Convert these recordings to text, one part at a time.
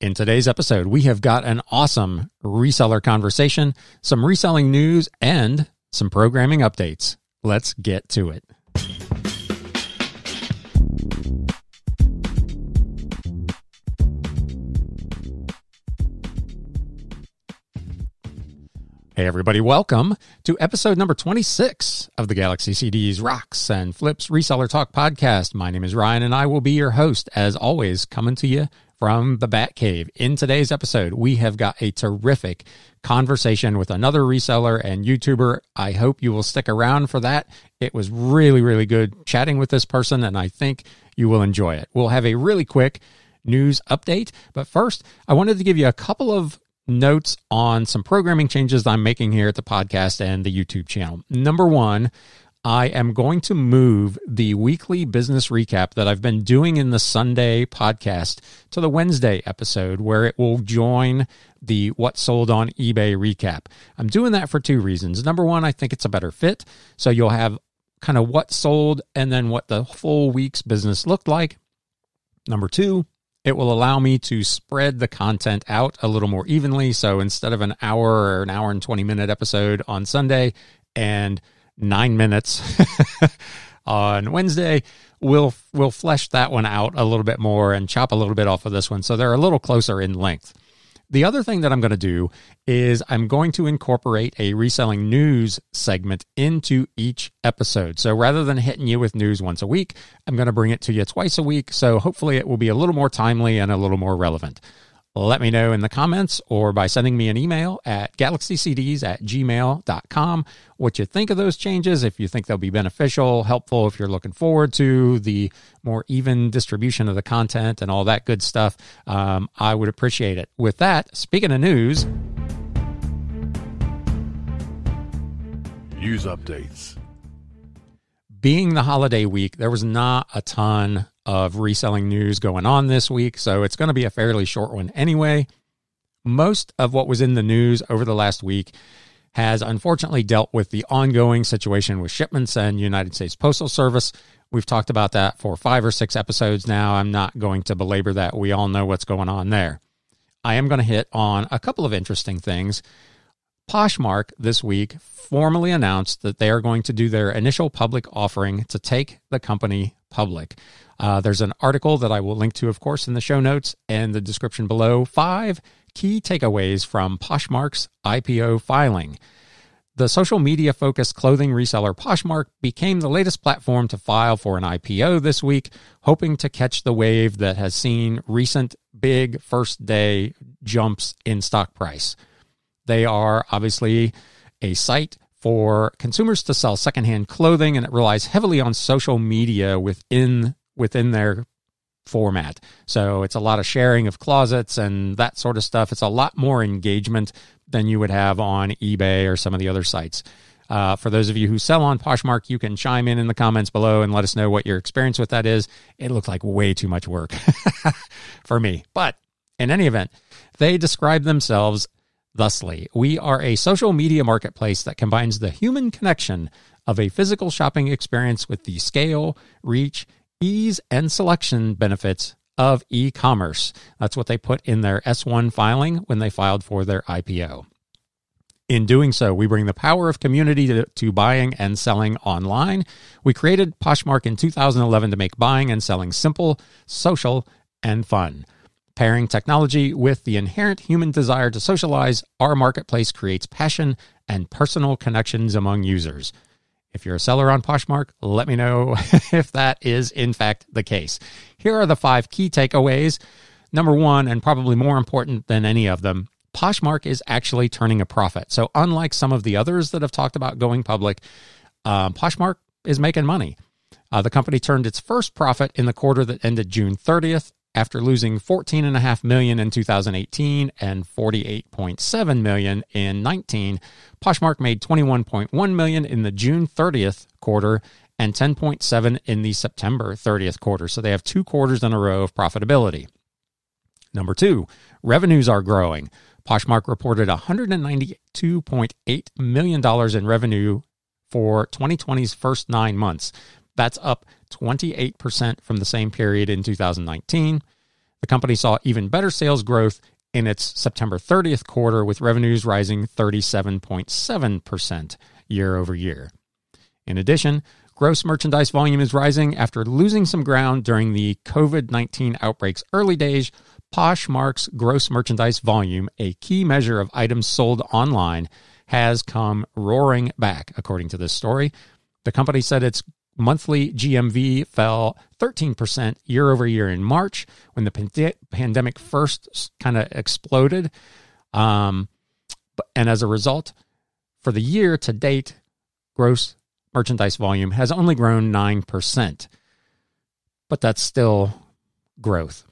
In today's episode, we have got an awesome reseller conversation, some reselling news, and some programming updates. Let's get to it. Hey, everybody, welcome to episode number 26 of the Galaxy CDs Rocks and Flips Reseller Talk podcast. My name is Ryan, and I will be your host, as always, coming to you from the Bat Cave. In today's episode, we have got a terrific conversation with another reseller and YouTuber. I hope you will stick around for that. It was really, really good chatting with this person, and I think you will enjoy it. We'll have a really quick news update. But first, I wanted to give you a couple of notes on some programming changes I'm making here at the podcast and the YouTube channel. Number one, I am going to move the weekly business recap that I've been doing in the Sunday podcast to the Wednesday episode where it will join the what sold on eBay recap. I'm doing that for two reasons. Number one, I think it's a better fit. So you'll have kind of what sold and then what the full week's business looked like. Number two, it will allow me to spread the content out a little more evenly. So instead of an hour or an hour and 20 minute episode on Sunday and nine minutes on Wednesday, we'll, we'll flesh that one out a little bit more and chop a little bit off of this one. So they're a little closer in length. The other thing that I'm going to do is I'm going to incorporate a reselling news segment into each episode. So rather than hitting you with news once a week, I'm going to bring it to you twice a week. So hopefully it will be a little more timely and a little more relevant let me know in the comments or by sending me an email at galaxycds at gmail.com what you think of those changes, if you think they'll be beneficial, helpful, if you're looking forward to the more even distribution of the content and all that good stuff. Um, I would appreciate it. With that, speaking of news, news updates. Being the holiday week, there was not a ton of reselling news going on this week, so it's going to be a fairly short one anyway. Most of what was in the news over the last week has unfortunately dealt with the ongoing situation with shipments and United States Postal Service. We've talked about that for five or six episodes now. I'm not going to belabor that. We all know what's going on there. I am going to hit on a couple of interesting things. Poshmark this week formally announced that they are going to do their initial public offering to take the company public. Uh, there's an article that I will link to, of course, in the show notes and the description below. Five key takeaways from Poshmark's IPO filing. The social media focused clothing reseller Poshmark became the latest platform to file for an IPO this week, hoping to catch the wave that has seen recent big first day jumps in stock price. They are obviously a site for consumers to sell secondhand clothing and it relies heavily on social media within within their format. So it's a lot of sharing of closets and that sort of stuff. It's a lot more engagement than you would have on eBay or some of the other sites. Uh, for those of you who sell on Poshmark, you can chime in in the comments below and let us know what your experience with that is. It looked like way too much work for me. But in any event, they describe themselves thusly We are a social media marketplace that combines the human connection of a physical shopping experience with the scale, reach, ease and selection benefits of e commerce. That's what they put in their S1 filing when they filed for their IPO. In doing so, we bring the power of community to, to, buying and selling online. We created Poshmark in 2011 to make buying and selling simple, social, and fun. Pairing technology with the inherent human desire to socialize, our marketplace creates passion and personal connections among users. If you're a seller on Poshmark, let me know if that is in fact the case. Here are the five key takeaways. Number one, and probably more important than any of them, Poshmark is actually turning a profit. So, unlike some of the others that have talked about going public, um, Poshmark is making money. Uh, the company turned its first profit in the quarter that ended June 30th after losing 14.5 million in 2018 and 48.7 million in 19. Poshmark made 21.1 million in the June 30th quarter and 10.7 in the September 30th quarter. So they have two quarters in a row of profitability. Number 2, revenues are growing. Poshmark reported $192.8 million in revenue for 2020's first nine months. That's up 28% from the same period in 2019. The company saw even better sales growth in its September 30th quarter, with revenues rising 37.7% year over year. In addition, gross merchandise volume is rising after losing some ground during the COVID 19 outbreak's early days. Poshmark's gross merchandise volume, a key measure of items sold online, has come roaring back, according to this story. The company said its monthly GMV fell 13% year over year in March when the pand- pandemic first kind of exploded. Um, and as a result, for the year to date, gross merchandise volume has only grown 9%. But that's still growth.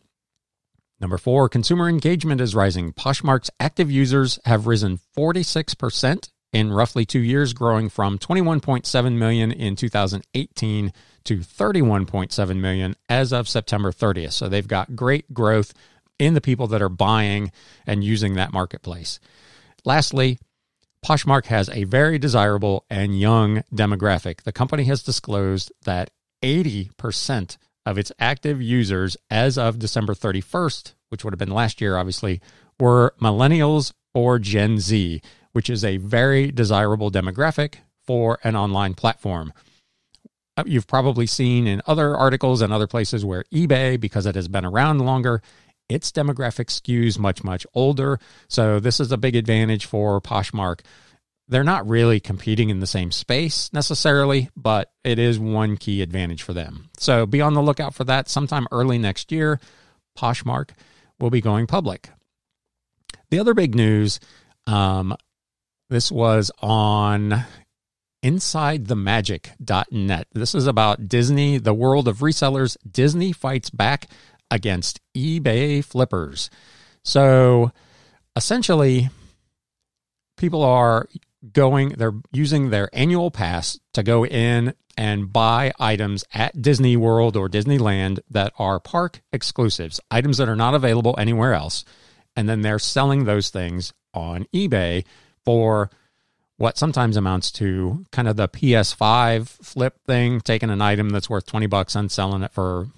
Number four, consumer engagement is rising. Poshmark's active users have risen 46% in roughly two years, growing from 21.7 million in 2018 to 31.7 million as of September 30th. So they've got great growth in the people that are buying and using that marketplace. Lastly, Poshmark has a very desirable and young demographic. The company has disclosed that 80% of its active users as of December 31st, which would have been last year, obviously, were millennials or Gen Z, which is a very desirable demographic for an online platform. Uh, you've probably seen in other articles and other places where eBay, because it has been around longer, its demographic skews much, much older. So this is a big advantage for Poshmark. They're not really competing in the same space necessarily, but it is one key advantage for them. So be on the lookout for that. Sometime early next year, Poshmark will be going public. The other big news um, this was on InsideTheMagic.net. This is about Disney, the world of resellers. Disney fights back against eBay flippers. So essentially, people are going, they're using their annual pass to go in and buy items at Disney World or Disneyland that are park exclusives, items that are not available anywhere else. And then they're selling those things on eBay for what sometimes amounts to kind of the PS5 flip thing, taking an item that's worth 20 bucks and selling it for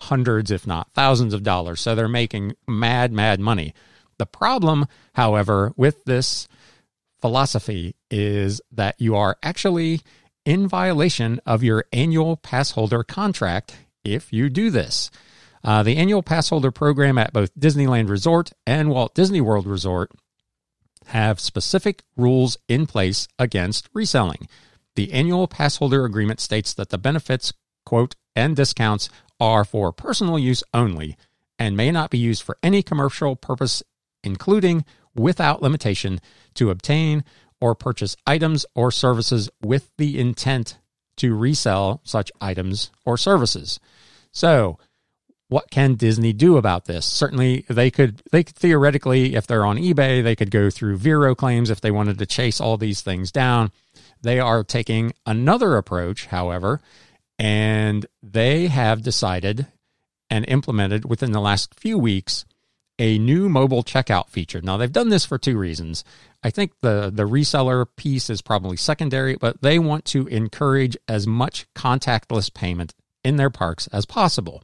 hundreds, if not thousands of dollars. So they're making mad, mad money. The problem, however, with this philosophy is that you are actually in violation of your annual pass holder contract if you do this. Uh, the annual pass holder program at both Disneyland Resort and Walt Disney World Resort have specific rules in place against reselling. The annual passholder agreement states that the benefits, quote, and discounts are for personal use only and may not be used for any commercial purpose, including without limitation to obtain or purchase items or services with the intent to resell such items or services. So, what can Disney do about this? Certainly, they could. They could theoretically, if they're on eBay, they could go through Vero claims if they wanted to chase all these things down. They are taking another approach, however, and they have decided and implemented within the last few weeks a new mobile checkout feature. Now, they've done this for two reasons. I think the the reseller piece is probably secondary, but they want to encourage as much contactless payment in their parks as possible.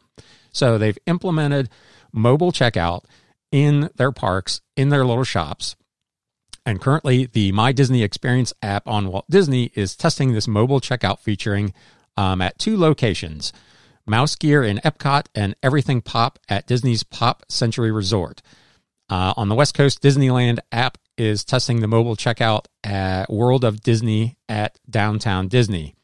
So they've implemented mobile checkout in their parks, in their little shops. And currently, the My Disney Experience app on Walt Disney is testing this mobile checkout featuring um, at two locations Mouse Gear in Epcot and Everything Pop at Disney's Pop Century Resort. Uh, on the West Coast, Disneyland app is testing the mobile checkout at World of Disney at Downtown Disney.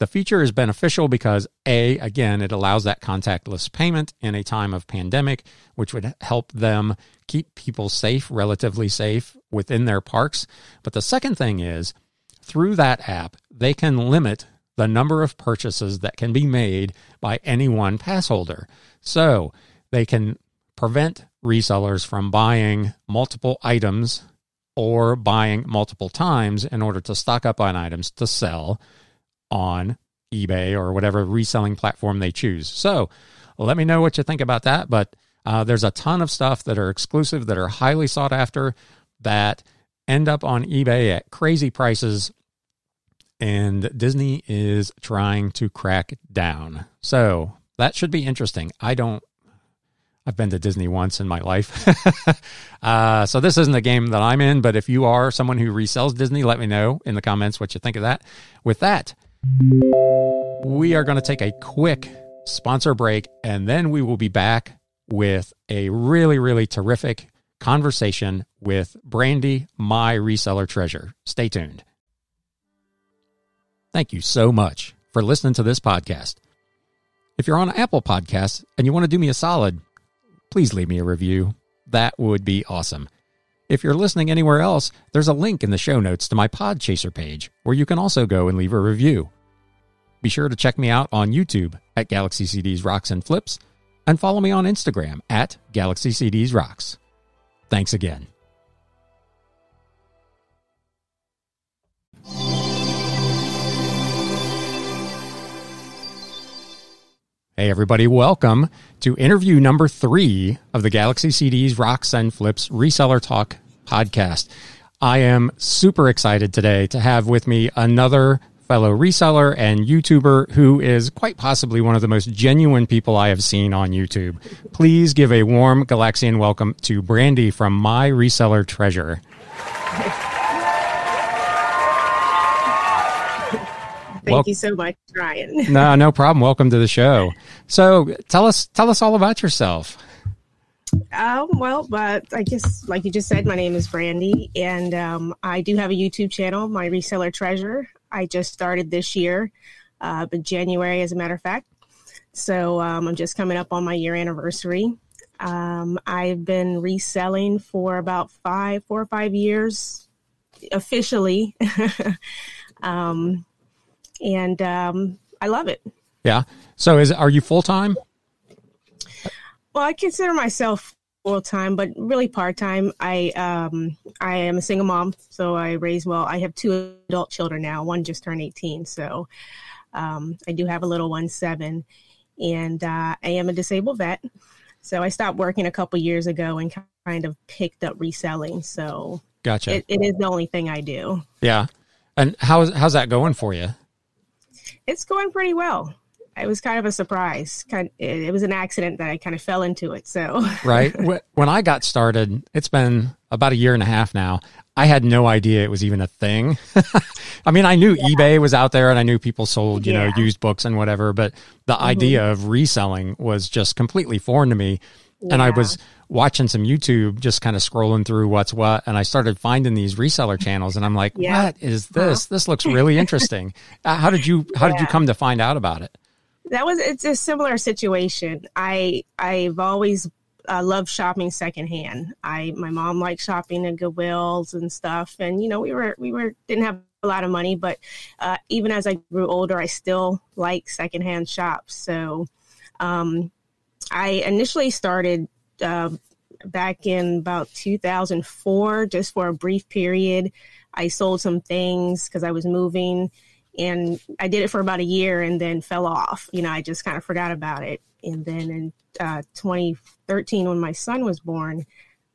The feature is beneficial because A, again, it allows that contactless payment in a time of pandemic, which would help them keep people safe, relatively safe within their parks. But the second thing is through that app, they can limit the number of purchases that can be made by any one pass holder. So they can prevent resellers from buying multiple items or buying multiple times in order to stock up on items to sell on eBay or whatever reselling platform they choose. So let me know what you think about that. But uh, there's a ton of stuff that are exclusive, that are highly sought after, that end up on eBay at crazy prices. And Disney is trying to crack down. So that should be interesting. I don't. I've been to Disney once in my life. uh, so this isn't a game that I'm in, but if you are someone who resells Disney, let me know in the comments what you think of that. With that, we are going to take a quick sponsor break and then we will be back with a really, really terrific conversation with Brandy, my reseller treasure. Stay tuned. Thank you so much for listening to this podcast. If you're on Apple Podcasts and you want to do me a solid, please leave me a review. That would be awesome. If you're listening anywhere else, there's a link in the show notes to my Podchaser page where you can also go and leave a review. Be sure to check me out on YouTube at Galaxy CDs Rocks and Flips and follow me on Instagram at Galaxy CDs Rocks. Thanks again. Hey, everybody, welcome to interview number three of the Galaxy CDs Rocks and Flips Reseller Talk podcast. I am super excited today to have with me another fellow reseller and YouTuber who is quite possibly one of the most genuine people I have seen on YouTube. Please give a warm Galaxian welcome to Brandy from My Reseller Treasure. Thank well, you so much, Ryan. no, no problem. Welcome to the show. So tell us tell us all about yourself. Um, well, but I guess, like you just said, my name is Brandy, and um, I do have a YouTube channel, My Reseller Treasure. I just started this year, uh, in January, as a matter of fact. So um, I'm just coming up on my year anniversary. Um, I've been reselling for about five, four or five years officially. um, and um, I love it. Yeah. So is are you full time? Well, I consider myself full time, but really part time. I um I am a single mom, so I raise well. I have two adult children now. One just turned eighteen, so um, I do have a little one, seven, and uh, I am a disabled vet. So I stopped working a couple years ago and kind of picked up reselling. So gotcha. It, it is the only thing I do. Yeah. And how's how's that going for you? It's going pretty well. It was kind of a surprise. Kind, it was an accident that I kind of fell into it. So right when I got started, it's been about a year and a half now. I had no idea it was even a thing. I mean, I knew yeah. eBay was out there and I knew people sold, you yeah. know, used books and whatever, but the mm-hmm. idea of reselling was just completely foreign to me. Yeah. And I was watching some YouTube, just kind of scrolling through what's what, and I started finding these reseller channels, and I'm like, yeah. "What is this? Huh? This looks really interesting." uh, how did you How yeah. did you come to find out about it? That was it's a similar situation. I I've always uh, loved shopping secondhand. I my mom liked shopping at Goodwills and stuff, and you know we were we were didn't have a lot of money, but uh, even as I grew older, I still like secondhand shops. So. Um, I initially started uh, back in about 2004, just for a brief period. I sold some things because I was moving and I did it for about a year and then fell off. You know, I just kind of forgot about it. And then in uh, 2013, when my son was born,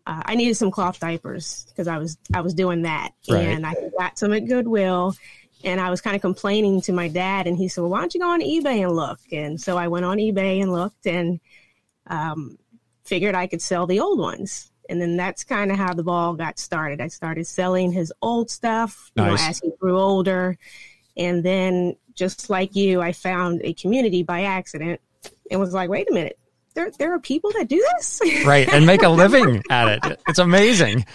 uh, I needed some cloth diapers because I was I was doing that, right. and I got some at Goodwill. And I was kind of complaining to my dad, and he said, "Well, why don't you go on eBay and look?" And so I went on eBay and looked, and um, figured I could sell the old ones. And then that's kind of how the ball got started. I started selling his old stuff, nice. you know, as he grew older. And then, just like you, I found a community by accident and was like, wait a minute, there, there are people that do this? right. And make a living at it. It's amazing.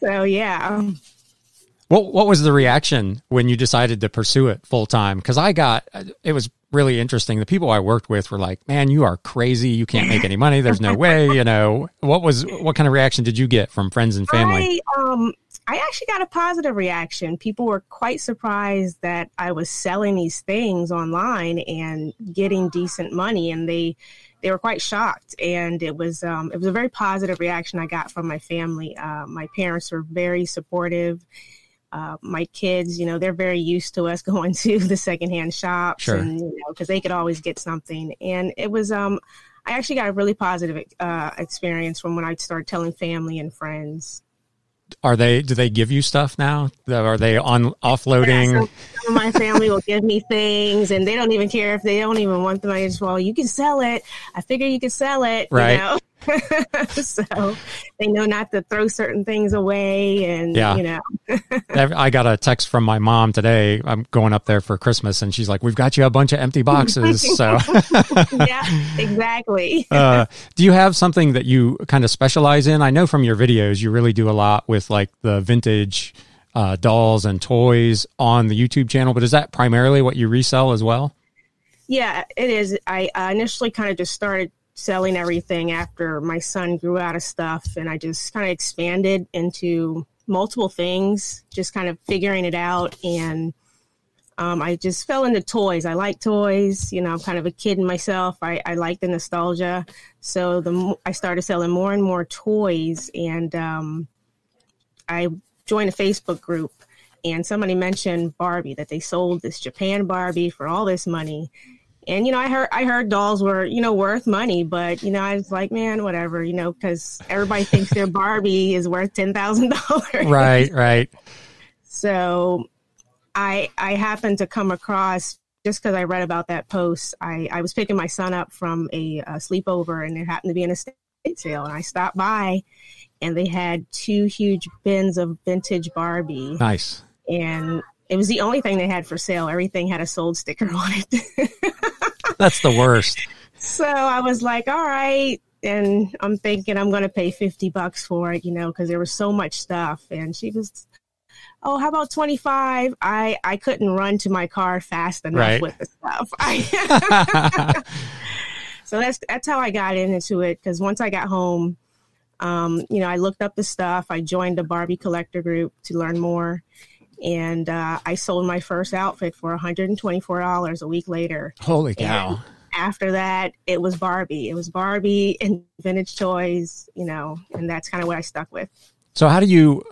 So, yeah. What, what was the reaction when you decided to pursue it full time? Because I got, it was really interesting. The people I worked with were like, "Man, you are crazy. You can't make any money. There's no way." You know, what was what kind of reaction did you get from friends and family? I, um, I actually got a positive reaction. People were quite surprised that I was selling these things online and getting decent money, and they they were quite shocked. And it was um, it was a very positive reaction I got from my family. Uh, my parents were very supportive uh, my kids, you know, they're very used to us going to the secondhand shops, sure. and you know, because they could always get something. And it was, um, I actually got a really positive uh, experience from when I started telling family and friends. Are they? Do they give you stuff now? Are they on offloading? Yeah, so my family will give me things, and they don't even care if they don't even want them. I just well, you can sell it. I figure you can sell it, right? You know? so they know not to throw certain things away, and yeah. you know. I got a text from my mom today. I'm going up there for Christmas, and she's like, "We've got you a bunch of empty boxes." So yeah, exactly. uh, do you have something that you kind of specialize in? I know from your videos you really do a lot with like the vintage uh, dolls and toys on the YouTube channel, but is that primarily what you resell as well? Yeah, it is. I uh, initially kind of just started selling everything after my son grew out of stuff, and I just kind of expanded into multiple things, just kind of figuring it out. And um, I just fell into toys. I like toys. You know, I'm kind of a kid myself. I, I like the nostalgia. So the I started selling more and more toys, and um, I joined a Facebook group and somebody mentioned Barbie that they sold this Japan Barbie for all this money. And you know, I heard I heard dolls were you know worth money, but you know, I was like, man, whatever, you know, because everybody thinks their Barbie is worth ten thousand dollars. Right, right. So, I I happened to come across just because I read about that post. I I was picking my son up from a, a sleepover, and it happened to be an estate sale, and I stopped by, and they had two huge bins of vintage Barbie. Nice. And it was the only thing they had for sale. Everything had a sold sticker on it. That's the worst. So I was like, all right. And I'm thinking I'm going to pay 50 bucks for it, you know, because there was so much stuff. And she was, oh, how about 25? I, I couldn't run to my car fast enough right. with the stuff. so that's, that's how I got into it. Because once I got home, um, you know, I looked up the stuff. I joined a Barbie collector group to learn more. And uh, I sold my first outfit for $124 a week later. Holy cow. And after that, it was Barbie. It was Barbie and vintage toys, you know, and that's kind of what I stuck with. So, how do you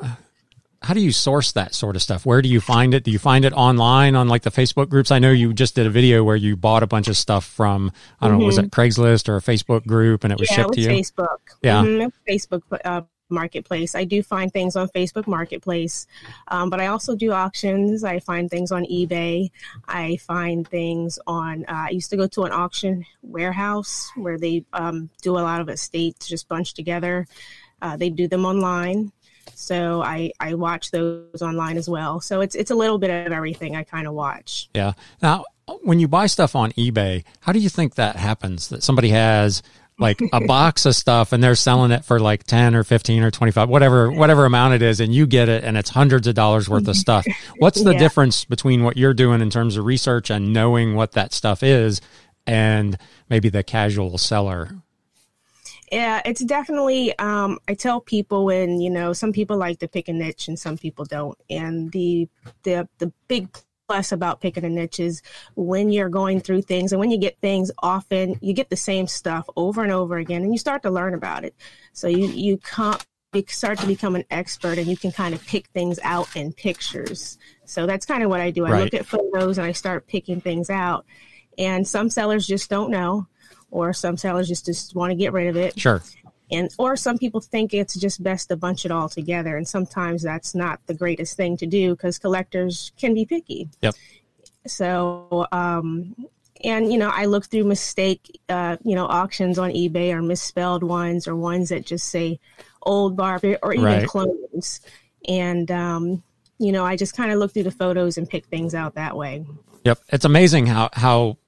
how do you source that sort of stuff? Where do you find it? Do you find it online on like the Facebook groups? I know you just did a video where you bought a bunch of stuff from I don't mm-hmm. know, was it mm-hmm. Craigslist or a Facebook group, and it was yeah, shipped it was to you? Facebook. Yeah, mm-hmm. Facebook uh, Marketplace. I do find things on Facebook Marketplace, um, but I also do auctions. I find things on eBay. I find things on. Uh, I used to go to an auction warehouse where they um, do a lot of estates just bunched together. Uh, they do them online. So I I watch those online as well. So it's it's a little bit of everything I kind of watch. Yeah. Now, when you buy stuff on eBay, how do you think that happens? That somebody has like a box of stuff and they're selling it for like 10 or 15 or 25 whatever whatever amount it is and you get it and it's hundreds of dollars worth of stuff what's the yeah. difference between what you're doing in terms of research and knowing what that stuff is and maybe the casual seller yeah, it's definitely. Um, I tell people when you know some people like to pick a niche and some people don't, and the the the big plus about picking a niche is when you're going through things and when you get things often you get the same stuff over and over again and you start to learn about it. So you you can't you start to become an expert and you can kind of pick things out in pictures. So that's kind of what i do. I right. look at photos and i start picking things out. And some sellers just don't know or some sellers just, just want to get rid of it. Sure. And or some people think it's just best to bunch it all together, and sometimes that's not the greatest thing to do because collectors can be picky. Yep. So, um, and you know, I look through mistake, uh, you know, auctions on eBay or misspelled ones or ones that just say old Barbie or even right. clones, and um, you know, I just kind of look through the photos and pick things out that way. Yep, it's amazing how how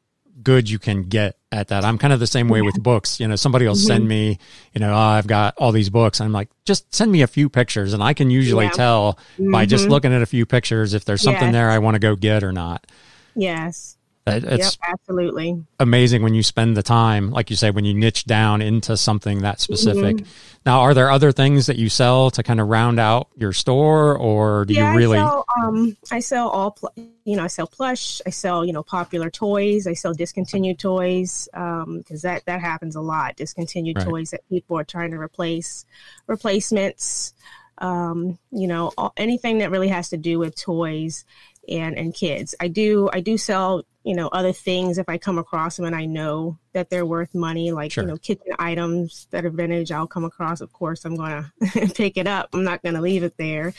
good you can get at that. I'm kind of the same way with books. You know, somebody will mm-hmm. send me, you know, oh, I've got all these books. I'm like, just send me a few pictures, and I can usually yeah. tell mm-hmm. by just mm-hmm. looking at a few pictures if there's something yes. there I want to go get or not. Yes. It's yep, absolutely amazing when you spend the time, like you say, when you niche down into something that specific. Mm-hmm. Now, are there other things that you sell to kind of round out your store, or do yeah, you really? I sell, um, I sell all, pl- you know, I sell plush, I sell, you know, popular toys, I sell discontinued toys, because um, that that happens a lot. Discontinued right. toys that people are trying to replace, replacements, um, you know, all, anything that really has to do with toys and and kids. I do I do sell you know other things if I come across them and I know that they're worth money, like sure. you know kitchen items that are vintage. I'll come across. Of course, I'm gonna pick it up. I'm not gonna leave it there.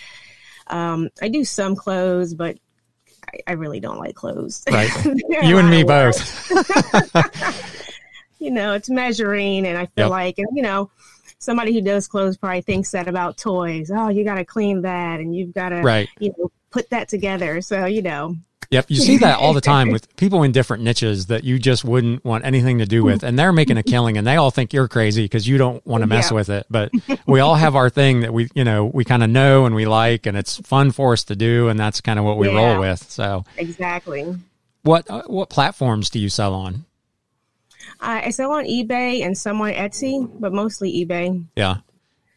Um, I do some clothes, but I, I really don't like clothes. Right, you and me both. you know, it's measuring, and I feel Yep. like, and, you know, somebody who does clothes probably thinks that about toys. Oh, you got to clean that, and you've got to, Right. you know, put that together. So, you know, Yep, you see that all the time with people in different niches that you just wouldn't want anything to do with, and they're making a killing, and they all think you're crazy because you don't want to mess Yeah. with it. But we all have our thing that we, you know, we kind of know and we like, and it's fun for us to do, and that's kind of what we Yeah. roll with. So, exactly. what uh, what platforms do you sell on? I I sell on eBay and some on Etsy, but mostly eBay. Yeah,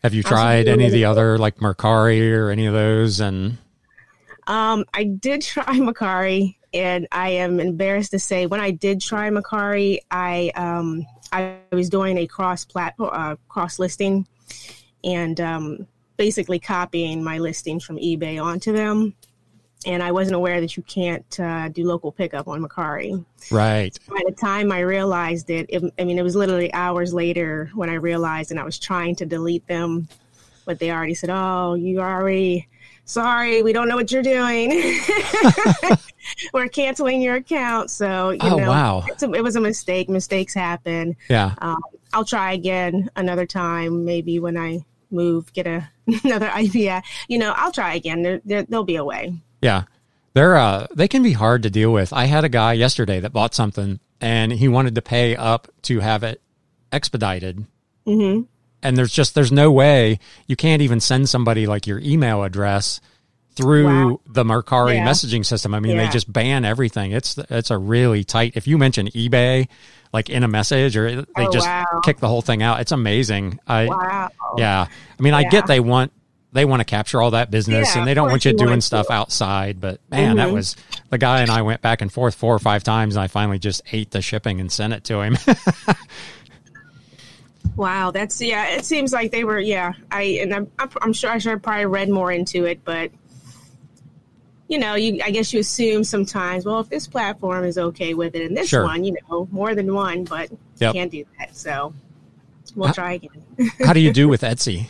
have you tried any of the other like Mercari or any of those? And Um, I did try Macari, and I am embarrassed to say when I did try Macari, I um, I was doing a cross platform, uh, cross listing, and um, basically copying my listings from eBay onto them. And I wasn't aware that you can't uh, do local pickup on Macari. right, By the time I realized it, it, I mean, it was literally hours later when I realized, and I was trying to delete them, but they already said, "Oh, you already." Sorry, we don't know what you're doing. We're canceling your account. So, you Oh, know, wow. a, it was a mistake. Mistakes happen. yeah, Um, I'll try again another time, maybe when I move, get a, another idea. You know, I'll try again. There, there, there'll be a way. Yeah. They're uh they can be hard to deal with. I had a guy yesterday that bought something and he wanted to pay up to have it expedited. hmm And there's just there's no way you can't even send somebody like your email address through Wow. the Mercari Yeah. messaging system. I mean, they just ban everything. It's it's a really tight. If you mention eBay like in a message or they Oh, just wow. kick the whole thing out. It's amazing. I Wow. yeah. I mean, I get they want they want to capture all that business Yeah, and they don't want you you doing stuff to. outside. But man, that Mhm. was the guy and I went back and forth four or five times and I finally just ate the shipping and sent it to him. Wow, that's yeah. It seems like they were yeah. I and I'm I'm sure I should have probably read more into it, but you know, you I guess you assume sometimes. Well, if this platform is okay with it, and this Sure. one, you know, more than one, but you can't do that. So we'll How- try again. How do you do with Etsy?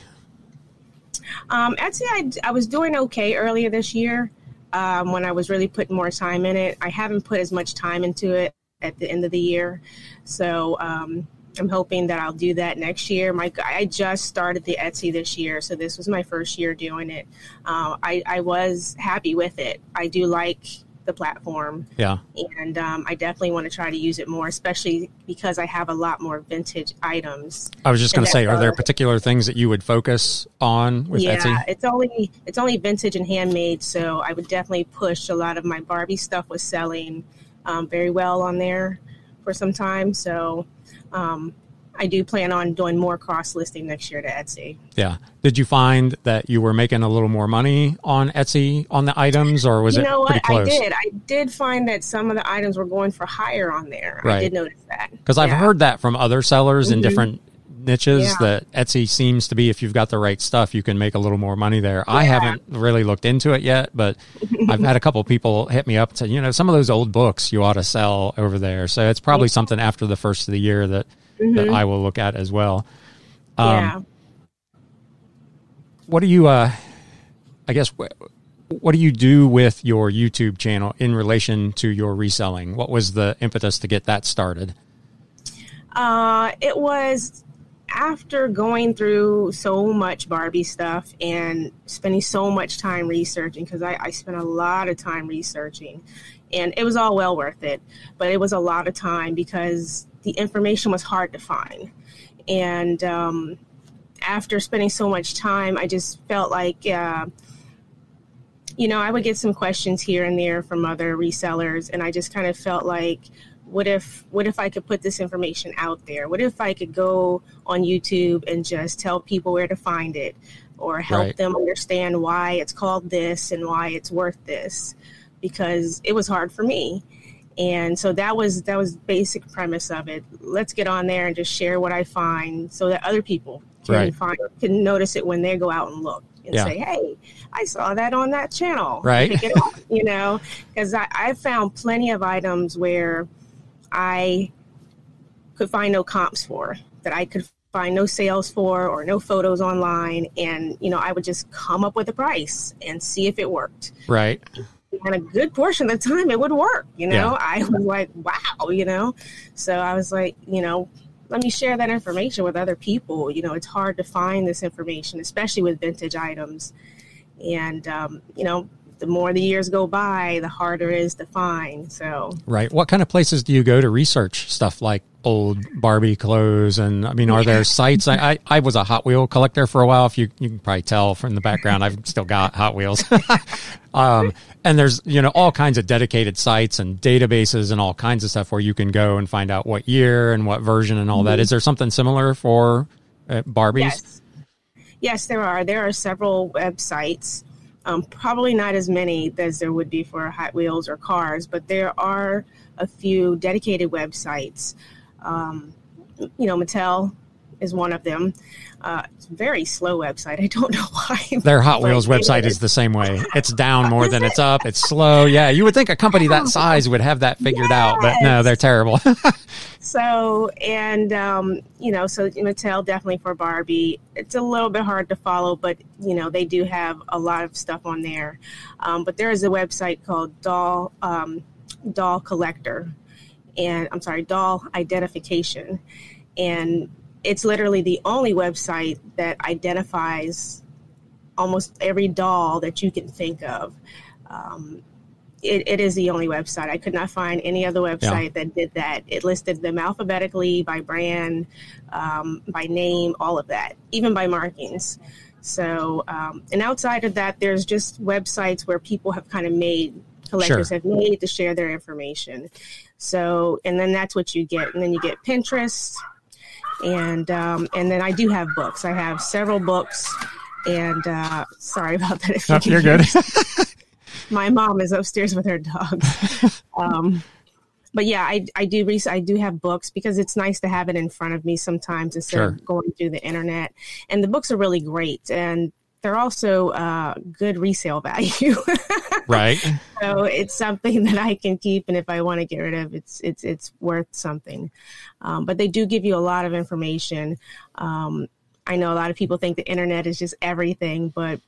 Um, Etsy, I, I was doing okay earlier this year um, when I was really putting more time in it. I haven't put as much time into it at the end of the year. So um, I'm hoping that I'll do that next year. My I just started the Etsy this year, so this was my first year doing it. Uh, I, I was happy with it. I do like the platform Yeah. and um, I definitely want to try to use it more, especially because I have a lot more vintage items I was just going to say, are there particular things that you would focus on with yeah, Etsy? Yeah, it's only it's only vintage and handmade, so I would definitely push a lot of my Barbie stuff was selling um, very well on there for some time. So um, I do plan on doing more cross listing next year to Etsy. Yeah. Did you find that you were making a little more money on Etsy on the items or was you it know pretty what? I did. I did find that some of the items were going for higher on there. Right. I did notice that Because I've heard that from other sellers in Mhm. different niches Yeah. that Etsy seems to be if you've got the right stuff, you can make a little more money there. I haven't really looked into it yet, but I've had a couple people hit me up to you know, some of those old books you ought to sell over there. So it's probably something after the first of the year that, that Mhm. I will look at as well. Um, yeah. What do you, uh, I guess, wh- what do you do with your YouTube channel in relation to your reselling? What was the impetus to get that started? Uh, it was after going through so much Barbie stuff and spending so much time researching because I, I spent a lot of time researching and it was all well worth it, but it was a lot of time because the information was hard to find. And um, after spending so much time, I just felt like, uh, you know, I would get some questions here and there from other resellers, and I just kind of felt like, what if what if I could put this information out there? What if I could go on YouTube and just tell people where to find it or help Right. them understand why it's called this and why it's worth this because it was hard for me. And so that was that was basic premise of it. Let's get on there and just share what I find so that other people can Right. find can notice it when they go out and look and Yeah. say, "Hey, I saw that on that channel." Right. Up, you know, because I, I found plenty of items where I could find no comps for that I could find no sales for or no photos online and you know I would just come up with a price and see if it worked Right. and a good portion of the time it would work you know Yeah. I was like wow you know so I was like you know let me share that information with other people. You know, it's hard to find this information, especially with vintage items. And, um, you know, the more the years go by, the harder it is to find. So, right. What kind of places do you go to research stuff like old Barbie clothes? And I mean, are there sites? I, I, I, was a Hot Wheel collector for a while. If you, you can probably tell from the background, I've still got Hot Wheels. um, and there's, you know, all kinds of dedicated sites and databases and all kinds of stuff where you can go and find out what year and what version and all mm-hmm. that. Is there something similar for uh, Barbies? Yes. Yes, there are. There are several websites. Um, probably not as many as there would be for Hot Wheels or cars, but there are a few dedicated websites. Um, you know, Mattel is one of them. Uh, it's a very slow website. I don't know why. Their Hot Wheels website is the same way. It's down more than it's up. It's slow. Yeah, you would think a company that size would have that figured yes. out, but no, they're terrible. so, and um, you know, so Mattel definitely for Barbie. It's a little bit hard to follow, but you know, they do have a lot of stuff on there. Um, but there is a website called Doll um, Doll Collector, and I'm sorry, Doll Identification, and it's literally the only website that identifies almost every doll that you can think of. Um, it, it is the only website. I could not find any other website yeah. that did that. It listed them alphabetically by brand, um, by name, all of that, even by markings. So, um, and outside of that, there's just websites where people have kind of made, collectors sure. have made to share their information. So, and then that's what you get. And then you get Pinterest, and um, and then I do have books. I have several books, and uh, sorry about that. If you you're good. my mom is upstairs with her dogs. Um, but yeah, I, I do I do have books because it's nice to have it in front of me sometimes instead sure. of going through the internet. And the books are really great, and they're also uh, good resale value. right. So it's something that I can keep, and if I want to get rid of, it's it's it's worth something. Um, but they do give you a lot of information. Um, I know a lot of people think the internet is just everything, but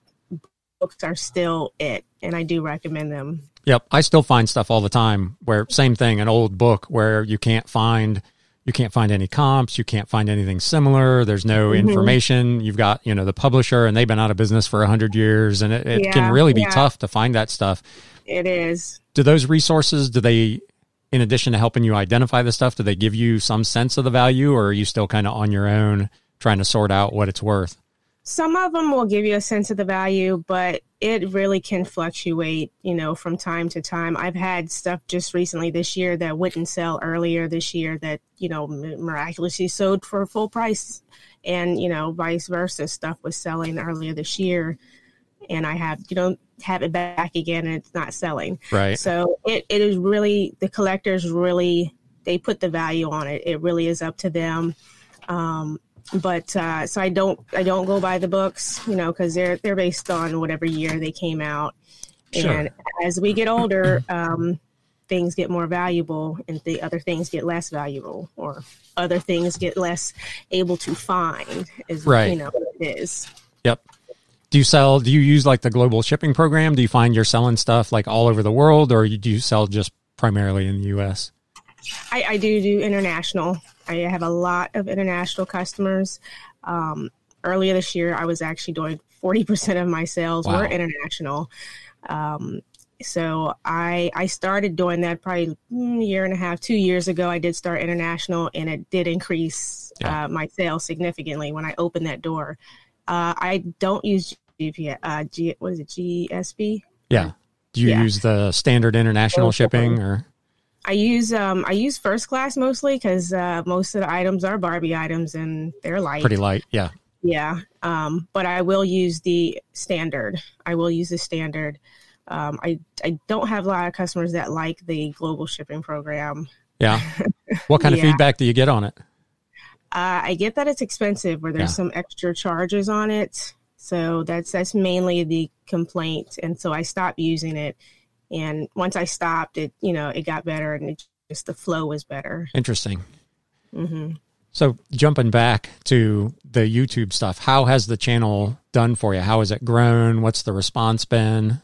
books are still it, and I do recommend them. Yep, I still find stuff all the time where same thing, an old book where you can't find you can't find any comps, you can't find anything similar. There's no mm-hmm. information. You've got you know the publisher, and they've been out of business for a hundred years, and it, it yeah, can really be yeah. tough to find that stuff. It is. Do those resources? Do they? In addition to helping you identify the stuff, do they give you some sense of the value, or are you still kind of on your own trying to sort out what it's worth? Some of them will give you a sense of the value, but it really can fluctuate, you know, from time to time. I've had stuff just recently this year that wouldn't sell earlier this year that, you know, miraculously sold for full price. And, you know, vice versa. Stuff was selling earlier this year. And I have, you know, have it back again and it's not selling. Right. So it, it is really, the collectors really, they put the value on it. It really is up to them. Um, but uh, so I don't I don't go by the books, you know, because they're they're based on whatever year they came out. Sure. And as we get older, um, things get more valuable, and the other things get less valuable, or other things get less able to find. Is right. you know it is. Yep. Do you sell? Do you use like the global shipping program? Do you find you're selling stuff like all over the world, or do you sell just primarily in the U.S.? I, I do do international. I have a lot of international customers. Um, earlier this year, I was actually doing 40% of my sales wow. were international. Um, so I I started doing that probably a year and a half, two years ago. I did start international, and it did increase yeah. uh, my sales significantly when I opened that door. Uh, I don't use GPS. Uh, G, what is it? GSP. Yeah. Do you yeah. use the standard international shipping or? I use um I use first class mostly because uh, most of the items are Barbie items and they're light. Pretty light, yeah. Yeah, um, but I will use the standard. I will use the standard. Um, I I don't have a lot of customers that like the global shipping program. Yeah. What kind yeah. of feedback do you get on it? Uh, I get that it's expensive, or there's yeah. some extra charges on it. So that's that's mainly the complaint, and so I stopped using it and once I stopped, it you know it got better, and it just the flow was better. Interesting. Mm-hmm. So jumping back to the YouTube stuff, how has the channel done for you? How has it grown? What's the response been?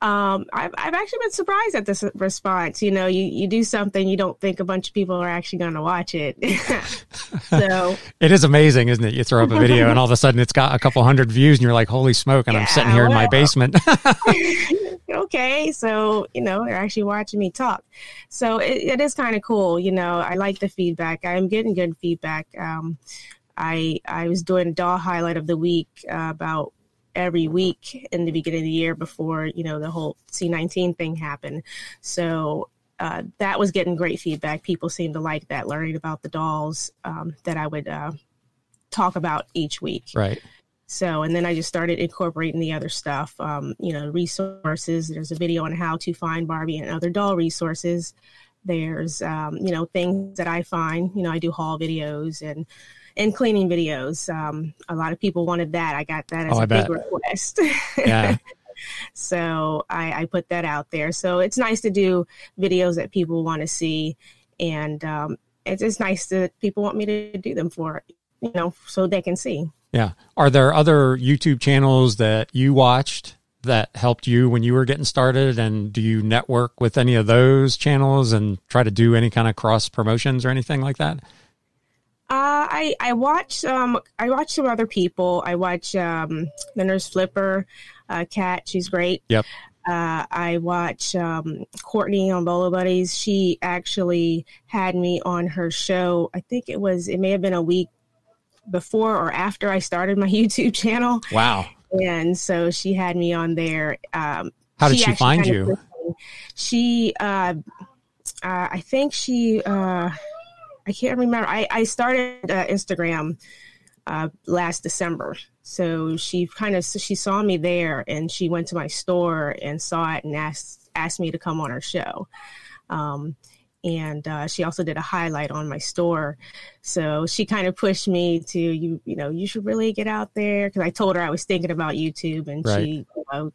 Um, I've, I've actually been surprised at this response. You know, you, you do something, you don't think a bunch of people are actually going to watch it. so it is amazing, isn't it? You throw up a video and all of a sudden it's got a couple hundred views and you're like, holy smoke. And yeah, I'm sitting here well, in my basement. okay. So, you know, they're actually watching me talk. So it, it is kind of cool. You know, I like the feedback. I'm getting good feedback. Um, I, I was doing doll highlight of the week uh, about every week in the beginning of the year before you know the whole C19 thing happened. So uh, that was getting great feedback. People seemed to like that, learning about the dolls um, that I would uh, talk about each week. Right. So, and then I just started incorporating the other stuff, um, you know, resources. There's a video on how to find Barbie and other doll resources. There's, um, you know, things that I find, you know, I do haul videos and and cleaning videos. Um, a lot of people wanted that. I got that as oh, a big request. Yeah. so I, I, put that out there. So it's nice to do videos that people want to see, and um, it's, it's nice that people want me to do them for you know so they can see. Yeah. Are there other YouTube channels that you watched that helped you when you were getting started? And do you network with any of those channels and try to do any kind of cross promotions or anything like that? Uh, I I watch um I watch some other people. I watch um the nurse Flipper, uh, Cat. She's great. Yep. Uh, I watch um, Courtney on Bolo Buddies. She actually had me on her show. I think it was it may have been a week before or after I started my YouTube channel. Wow. And so she had me on there. Um, How did she, she find you? She, uh, uh, I think she. Uh, I can't remember. I, I started uh, Instagram uh, last December. So she kind of she saw me there and she went to my store and saw it and asked asked me to come on her show. Um, and uh, she also did a highlight on my store. So she kind of pushed me to you you know you should really get out there because I told her I was thinking about YouTube and right. she you know,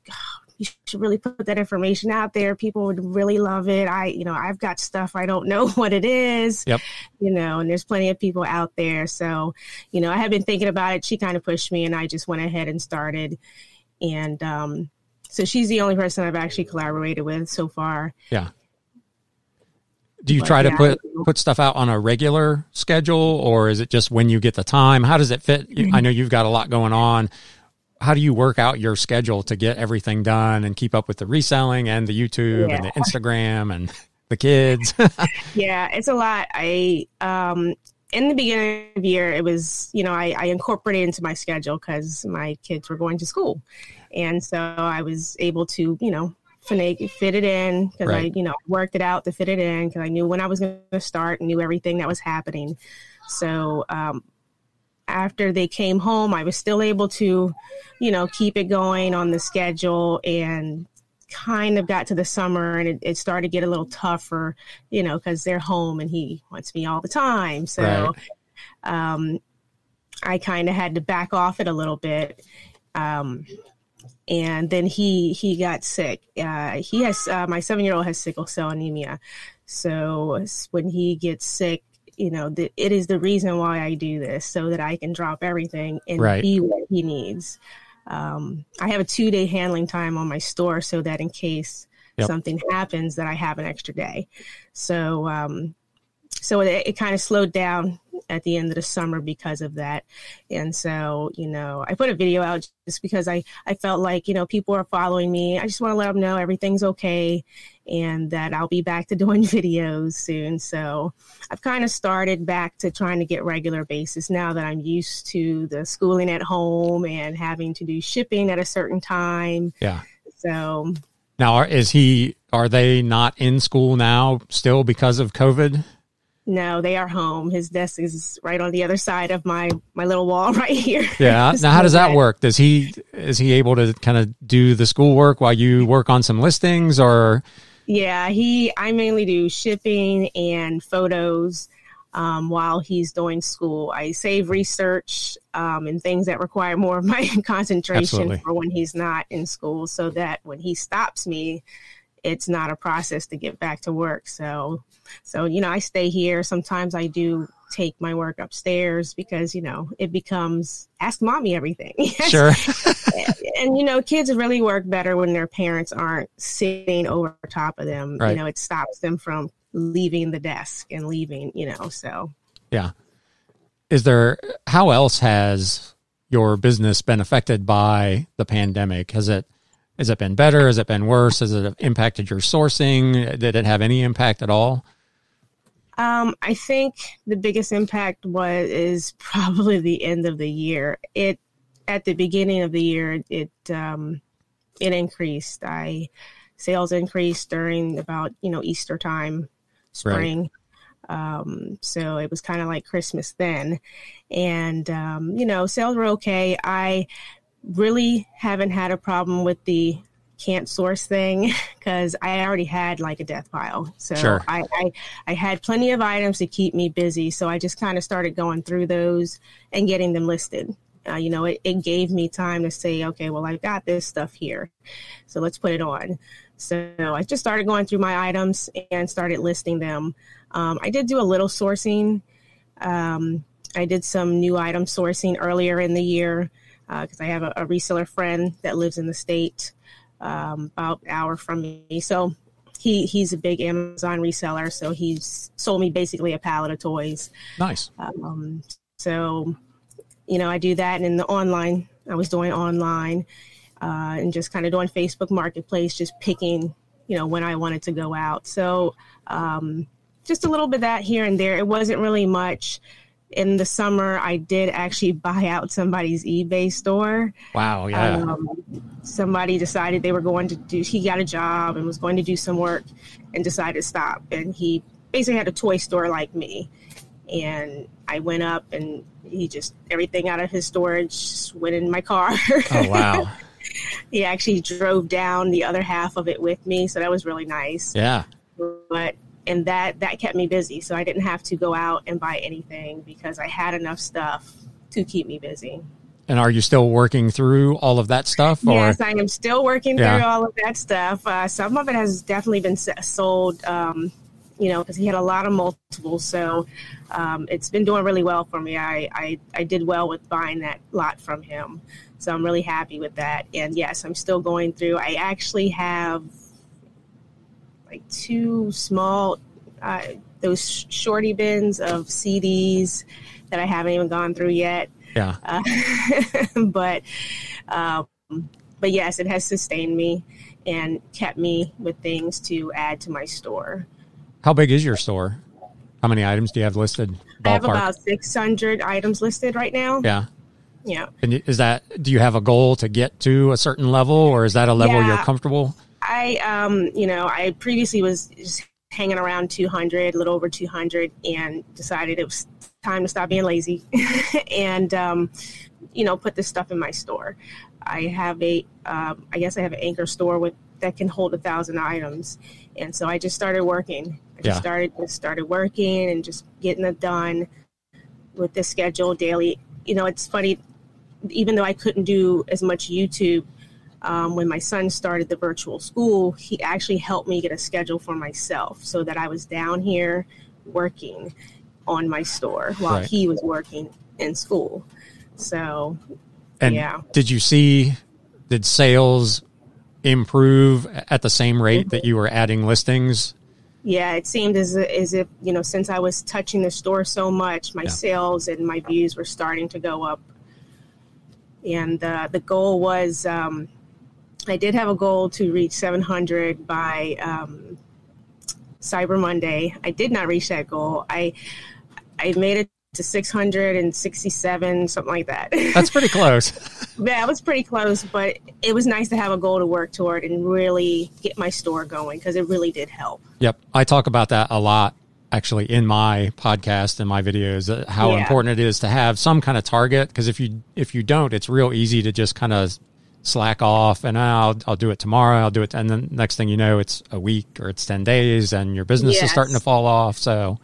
you should really put that information out there. People would really love it. I, you know, I've got stuff I don't know what it is. Yep. You know, and there's plenty of people out there. So, you know, I have been thinking about it. She kind of pushed me, and I just went ahead and started. And um, so she's the only person I've actually collaborated with so far. Yeah. Do you but, try to yeah, put put stuff out on a regular schedule, or is it just when you get the time? How does it fit? I know you've got a lot going on how do you work out your schedule to get everything done and keep up with the reselling and the YouTube yeah. and the Instagram and the kids? yeah, it's a lot. I um in the beginning of the year, it was you know I, I incorporated into my schedule because my kids were going to school, and so I was able to you know fit it in because right. I you know worked it out to fit it in because I knew when I was going to start, and knew everything that was happening. So um, after they came home, I was still able to, you know, keep it going on the schedule and kind of got to the summer and it, it started to get a little tougher, you know, because they're home and he wants me all the time. So right. um, I kind of had to back off it a little bit. Um, and then he he got sick. Uh, he has uh, my seven year old has sickle cell anemia, so when he gets sick, you know, the, it is the reason why I do this so that I can drop everything and right. be what he needs. Um, I have a two day handling time on my store so that in case yep. something happens that I have an extra day. So, um, so it, it kind of slowed down at the end of the summer because of that. And so, you know, I put a video out just because I, I felt like, you know, people are following me. I just want to let them know everything's okay and that I'll be back to doing videos soon. So I've kind of started back to trying to get regular basis now that I'm used to the schooling at home and having to do shipping at a certain time. Yeah. So now is he are they not in school now still because of COVID? No, they are home. His desk is right on the other side of my my little wall right here. Yeah. now, how does that work? Does he is he able to kind of do the schoolwork while you work on some listings, or? Yeah, he. I mainly do shipping and photos um, while he's doing school. I save research um, and things that require more of my concentration Absolutely. for when he's not in school, so that when he stops me, it's not a process to get back to work. So, so you know, I stay here. Sometimes I do take my work upstairs because you know it becomes ask mommy everything. Sure. And you know, kids really work better when their parents aren't sitting over top of them. Right. You know, it stops them from leaving the desk and leaving, you know, so Yeah. Is there how else has your business been affected by the pandemic? Has it has it been better? Has it been worse? Has it impacted your sourcing? Did it have any impact at all? Um, I think the biggest impact was is probably the end of the year. It at the beginning of the year it um, it increased. I sales increased during about you know Easter time, spring. Um, so it was kind of like Christmas then, and um, you know sales were okay. I really haven't had a problem with the can't source thing because I already had like a death pile. So Sure. I, I I had plenty of items to keep me busy. So I just kind of started going through those and getting them listed. Uh, you know, it, it gave me time to say, okay, well, I've got this stuff here. So let's put it on. So I just started going through my items and started listing them. Um, I did do a little sourcing. Um, I did some new item sourcing earlier in the year because I have a, a reseller friend that lives in the state um, about an hour from me. So he he's a big Amazon reseller. So he's sold me basically a pallet of toys. Nice. Um, so you know I do that, and in the online I was doing online uh, and just kind of doing Facebook Marketplace, just picking you know when I wanted to go out. So um, just a little bit of that here and there. It wasn't really much. In the summer, I did actually buy out somebody's eBay store Wow. Yeah. um, somebody decided they were going to do he got a job and was going to do some work and decided to stop and he basically had a toy store like me and i went up and he just everything out of his storage went in my car oh wow. he actually drove down the other half of it with me so that was really nice Yeah. but and that that kept me busy so i didn't have to go out and buy anything because i had enough stuff to keep me busy And are you still working through all of that stuff? Or Yes, I am still working through all of that stuff. Uh, some of it has definitely been sold, um, you know, because he had a lot of multiples. So um, it's been doing really well for me. I, I, I did well with buying that lot from him. So I'm really happy with that. And yes, I'm still going through. I actually have like two small, uh, those shorty bins of CDs that I haven't even gone through yet. yeah. Uh, but um, but yes, it has sustained me and kept me with things to add to my store. How big is your store? How many items do you have listed? I have about 600 items listed right now. yeah. Yeah. And is that do you have a goal to get to a certain level, or is that a level you're comfortable? I, um, you know, I previously was just hanging around 200, a little over 200, and decided it was time to stop being lazy and, um, you know, put this stuff in my store. I have a, um, I guess I have an anchor store with that can hold a thousand items, and so I just started working. I just Yeah. started just started working and just getting it done with the schedule daily. You know, it's funny, even though I couldn't do as much YouTube um, when my son started the virtual school, he actually helped me get a schedule for myself so that I was down here working on my store while Right. he was working in school. So, And Yeah. did you see did sales improve at the same rate that you were adding listings? yeah, it seemed as, as if, you know, since I was touching the store so much, my Yeah. sales and my views were starting to go up. And uh, the goal was um, I did have a goal to reach 700 by um, Cyber Monday. I did not reach that goal. I I made it to 667, something like that. That's pretty close. yeah, it was pretty close, but it was nice to have a goal to work toward and really get my store going because it really did help. Yep. I talk about that a lot actually in my podcast and my videos uh, how Yeah. important it is to have some kind of target because if you if you don't it's real easy to just kind of slack off and "Ah, I'll I'll do it tomorrow. I'll do it and then next thing you know it's a week or it's 10 days and your business is starting to fall off so.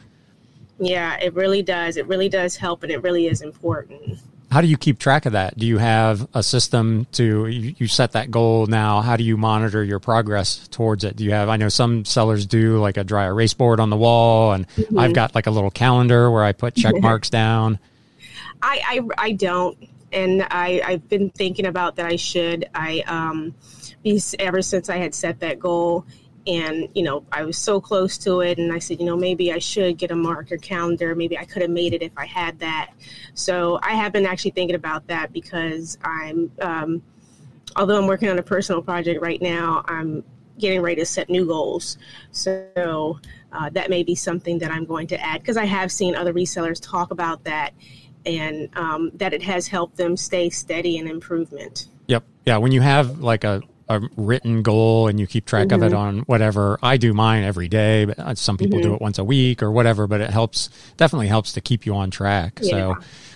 Yeah, it really does. It really does help, and it really is important. how do you keep track of that? Do you have a system to you, you set that goal now? How do you monitor your progress towards it? Do you have i know some sellers do like a dry erase board on the wall and i've got like a little calendar where i put check marks down. I, I, I don't and I, I've been thinking about that I should. I um, be ever since I had set that goal, and you know I was so close to it, and I said, you know, maybe I should get a marker calendar. Maybe I could have made it if I had that. So I have been actually thinking about that because I'm, um, although I'm working on a personal project right now, I'm getting ready to set new goals. So uh, that may be something that I'm going to add because I have seen other resellers talk about that and um, that it has helped them stay steady and improvement. Yep. Yeah. When you have like a, a written goal and you keep track mm-hmm. of it mm-hmm. on whatever, I do mine every day, but uh, some people mm-hmm. do it once a week or whatever, but it helps, definitely helps to keep you on track. Yeah. So,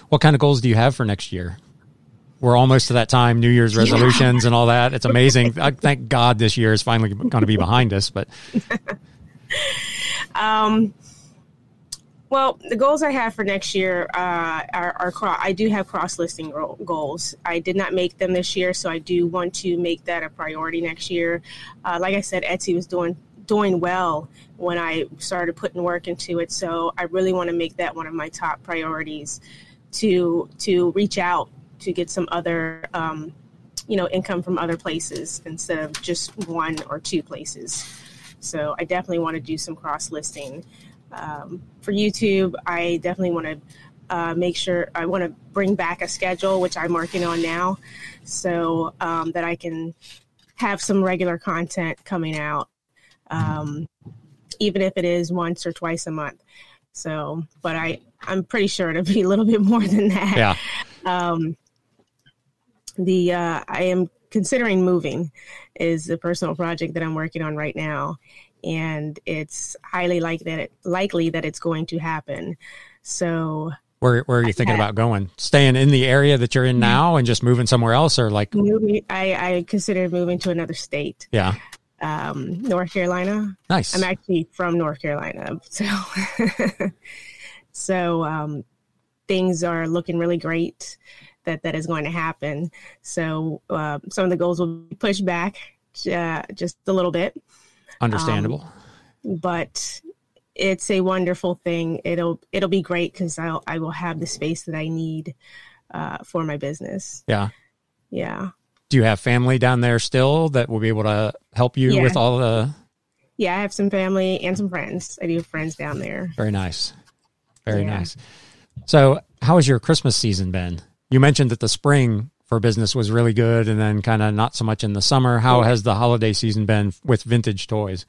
what kind of goals do you have for next year? We're almost to that time, New Year's resolutions yeah. and all that. It's amazing. I thank God this year is finally going to be behind us, but. um, well, the goals I have for next year uh, are, are cro- I do have cross listing goals. I did not make them this year, so I do want to make that a priority next year. Uh, like I said, Etsy was doing doing well when I started putting work into it, so I really want to make that one of my top priorities to to reach out to get some other um, you know income from other places instead of just one or two places. So I definitely want to do some cross listing. Um, for YouTube, I definitely want to uh, make sure I want to bring back a schedule, which I'm working on now, so um, that I can have some regular content coming out, um, even if it is once or twice a month. So, but I I'm pretty sure it'll be a little bit more than that. Yeah. Um, the uh, I am considering moving is a personal project that I'm working on right now, and it's highly like that it, likely that it's going to happen. So where where are you thinking about going? Staying in the area that you're in mm-hmm. now and just moving somewhere else, or like moving? I I consider moving to another state. Yeah. Um, North Carolina. Nice. I'm actually from North Carolina, so so um, things are looking really great. That that is going to happen. So uh, some of the goals will be pushed back uh, just a little bit. Understandable. Um, but it's a wonderful thing. It'll it'll be great because I'll I will have the space that I need uh, for my business. Yeah. Yeah. Do you have family down there still that will be able to help you yeah. with all the? Yeah, I have some family and some friends. I do have friends down there. Very nice. Very yeah. nice. So, how has your Christmas season been? You mentioned that the spring for business was really good and then kind of not so much in the summer. How has the holiday season been with vintage toys?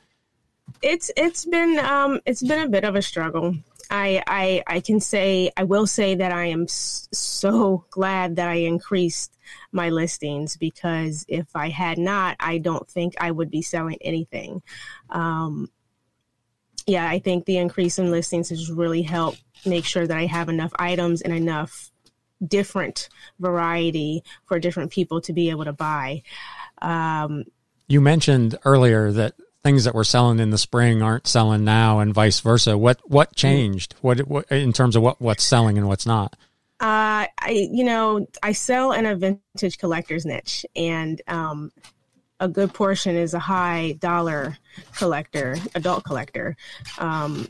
It's it's been um it's been a bit of a struggle. I I I can say I will say that I am so glad that I increased my listings because if I had not, I don't think I would be selling anything. Um, yeah, I think the increase in listings has really helped make sure that I have enough items and enough different variety for different people to be able to buy. Um, you mentioned earlier that things that were selling in the spring aren't selling now, and vice versa. What what changed? What, what in terms of what what's selling and what's not? Uh, I you know I sell in a vintage collector's niche, and um, a good portion is a high dollar collector, adult collector. Um,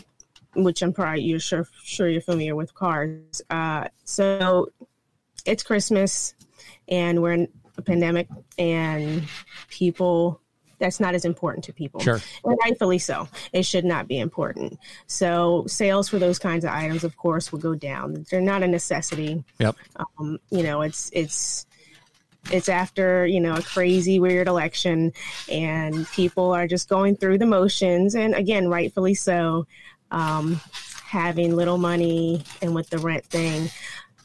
which I'm probably you're sure sure you're familiar with cars. Uh, so it's Christmas, and we're in a pandemic, and people that's not as important to people. Sure. And rightfully so. It should not be important. So sales for those kinds of items, of course, will go down. They're not a necessity. Yep. Um, you know, it's it's it's after you know a crazy weird election and people are just going through the motions and again rightfully so um, having little money and with the rent thing.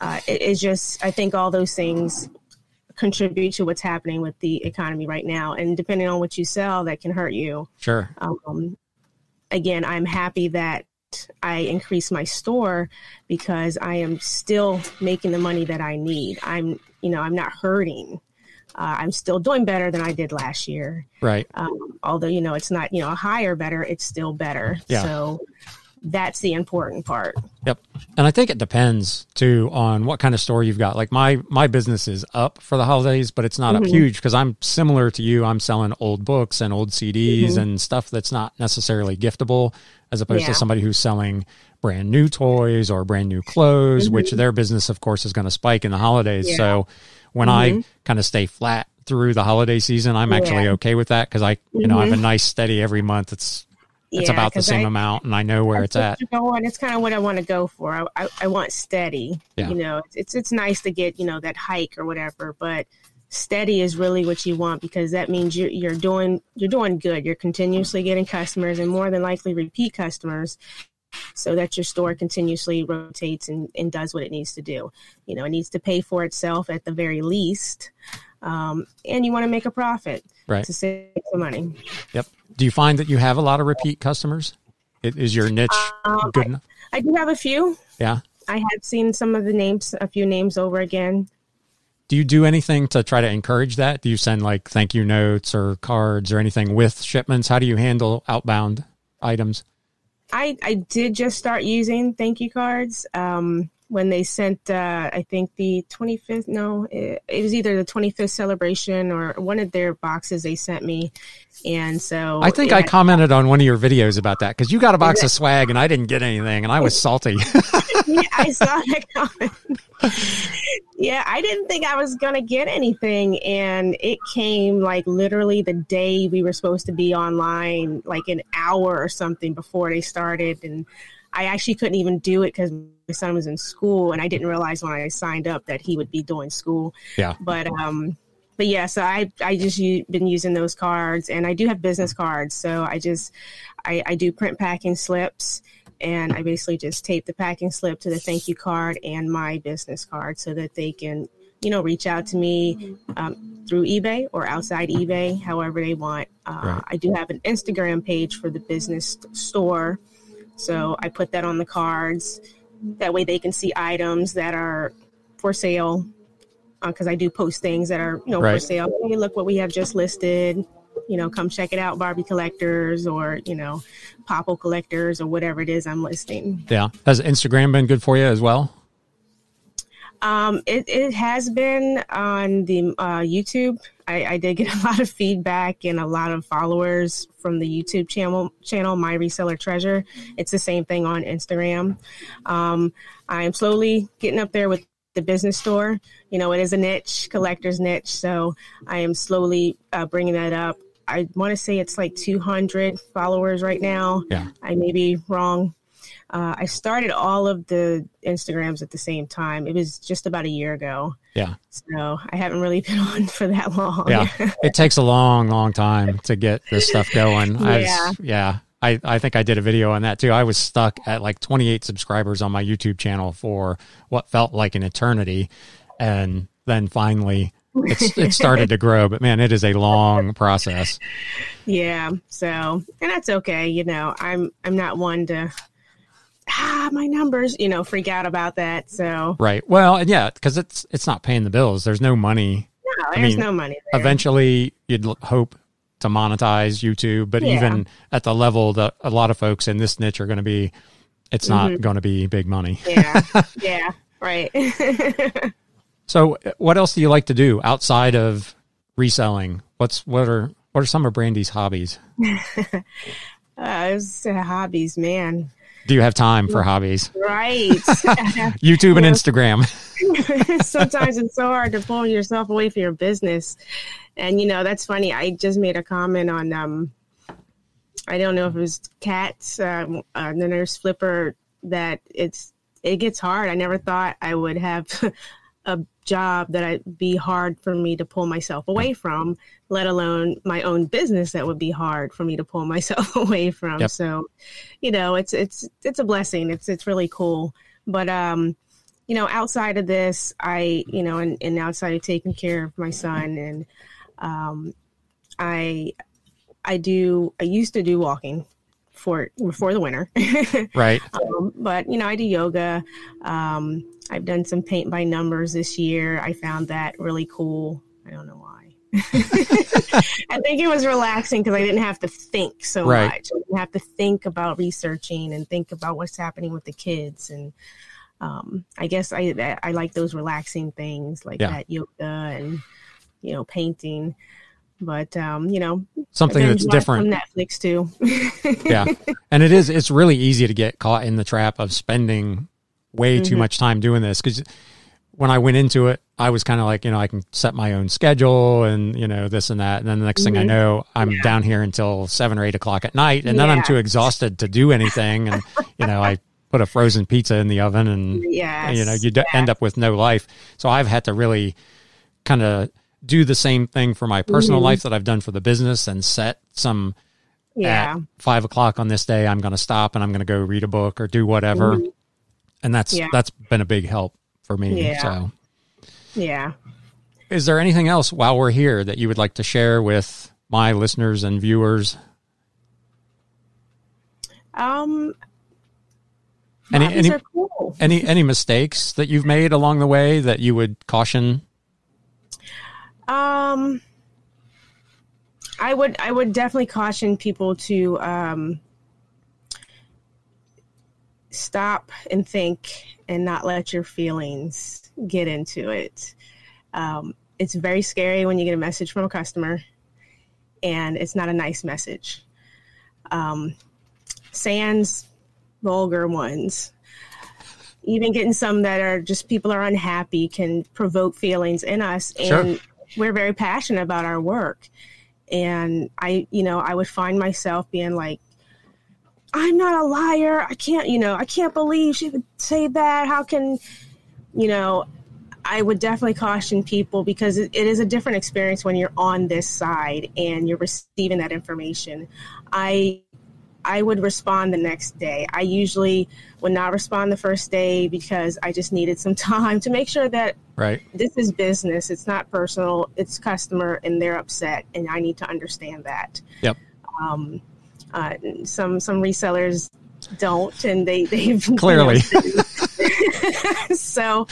Uh, it, it's just, I think all those things contribute to what's happening with the economy right now. And depending on what you sell, that can hurt you. Sure. Um, again, I'm happy that I increased my store because I am still making the money that I need. I'm, you know, I'm not hurting. Uh, I'm still doing better than I did last year. Right. Um, although, you know, it's not, you know, a higher better, it's still better. Yeah. So that's the important part. Yep. And I think it depends too on what kind of store you've got. Like my my business is up for the holidays, but it's not mm-hmm. up huge because I'm similar to you. I'm selling old books and old CDs mm-hmm. and stuff that's not necessarily giftable as opposed yeah. to somebody who's selling brand new toys or brand new clothes, mm-hmm. which their business of course is going to spike in the holidays. Yeah. So when I mm-hmm. kind of stay flat through the holiday season, I'm actually yeah. okay with that because I, you know, I have a mm-hmm. nice steady every month. It's it's yeah, about the same I, amount and I know where it's at. Going, it's kind of what I want to go for. I, I, I want steady. Yeah. You know, it's it's nice to get, you know, that hike or whatever, but steady is really what you want because that means you're, you're doing you're doing good. You're continuously getting customers and more than likely repeat customers so that your store continuously rotates and, and does what it needs to do. You know, it needs to pay for itself at the very least. Um, and you want to make a profit right. to save some money. Yep. Do you find that you have a lot of repeat customers? It, is your niche um, good enough? I, I do have a few. Yeah. I have seen some of the names, a few names over again. Do you do anything to try to encourage that? Do you send like thank you notes or cards or anything with shipments? How do you handle outbound items? I, I did just start using thank you cards. Um, when they sent, uh, I think the 25th, no, it, it, was either the 25th celebration or one of their boxes they sent me. And so I think I commented on one of your videos about that because you got a box of swag and I didn't get anything and I was salty. yeah, I saw that comment. yeah, I didn't think I was going to get anything. And it came like literally the day we were supposed to be online, like an hour or something before they started. And I actually couldn't even do it because my son was in school, and I didn't realize when I signed up that he would be doing school. Yeah. But um, but yeah, so I I just u- been using those cards, and I do have business cards. So I just I, I do print packing slips, and I basically just tape the packing slip to the thank you card and my business card, so that they can you know reach out to me um, through eBay or outside eBay, however they want. Uh, right. I do have an Instagram page for the business store so I put that on the cards. That way they can see items that are for sale. Because uh, I do post things that are, you know, right. for sale. Hey, look what we have just listed. You know, come check it out, Barbie collectors or, you know, Popple collectors or whatever it is I'm listing. Yeah. Has Instagram been good for you as well? Um, it, it has been on the uh, YouTube. I, I, did get a lot of feedback and a lot of followers from the YouTube channel. Channel My Reseller Treasure. It's the same thing on Instagram. Um, I'm slowly getting up there with the business store. You know, it is a niche, collector's niche. So I am slowly uh, bringing that up. I want to say it's like 200 followers right now. Yeah. I may be wrong, uh, I started all of the Instagrams at the same time. It was just about a year ago. Yeah. So I haven't really been on for that long. Yeah. it takes a long, long time to get this stuff going. Yeah. Was, yeah. I, I think I did a video on that too. I was stuck at like 28 subscribers on my YouTube channel for what felt like an eternity. And then finally, it's, it started to grow, but man, it is a long process. Yeah. So, and that's okay. You know, I'm, I'm not one to ah, my numbers, you know, freak out about that. So right, well, and yeah, because it's it's not paying the bills. There's no money. No, there's I mean, no money. There. Eventually, you'd hope to monetize YouTube, but yeah. even at the level that a lot of folks in this niche are going to be, it's not mm-hmm. going to be big money. Yeah, yeah, right. so, what else do you like to do outside of reselling? What's what are what are some of Brandy's hobbies? uh, hobbies, man. Do you have time for hobbies? Right. YouTube and Instagram. Sometimes it's so hard to pull yourself away from your business. And you know, that's funny. I just made a comment on um I don't know if it was cats, um, uh, the nurse flipper that it's it gets hard. I never thought I would have a job that I'd be hard for me to pull myself away from, let alone my own business that would be hard for me to pull myself away from. Yep. So, you know, it's it's it's a blessing. It's it's really cool. But um, you know, outside of this, I you know, and, and outside of taking care of my son and um I I do I used to do walking for before the winter. right. Um, but you know, I do yoga. Um, I've done some paint by numbers this year. I found that really cool. I don't know why. I think it was relaxing because I didn't have to think so Right. much. I didn't have to think about researching and think about what's happening with the kids. And um, I guess I, I like those relaxing things like Yeah. that yoga and you know painting. But um, you know, Something that's different. Netflix too. yeah. And it is, it's really easy to get caught in the trap of spending way too Mhm. much time doing this. Cause when I went into it, I was kind of like, you know, I can set my own schedule and, you know, this and that. And then the next thing I Mhm. know, I'm Yeah. down here until seven or eight o'clock at night. And then I'm too exhausted to do anything. And, you know, I put a frozen pizza in the oven and, yes, you know, you d- end up with no life. So I've had to really kind of do the same thing for my personal Mhm. life that I've done for the business and set some yeah, five o'clock on this day, I'm going to stop and I'm going to go read a book or do whatever. Mhm. And that's Yeah. that's been a big help for me. Yeah. So, yeah. is there anything else while we're here that you would like to share with my listeners and viewers? Um, Any- any- cool. Any any mistakes that you've made along the way that you would caution? Um, I would I would definitely caution people to um, stop and think and not let your feelings get into it. Um, it's very scary when you get a message from a customer, and it's not a nice message. Um, sans vulgar ones. Even getting some that are just people are unhappy can provoke feelings in us, Sure. and we're very passionate about our work. And I, you know, I would find myself being like, I'm not a liar. I can't, you know, I can't believe she would say that. How can, you know, I would definitely caution people because it, it is a different experience when you're on this side and you're receiving that information. I I would respond the next day. I usually would not respond the first day because I just needed some time to make sure that Right. this is business. It's not personal. It's customer, and they're upset, and I need to understand that. Yep. Um, uh, some some resellers don't, and they they've Clearly. so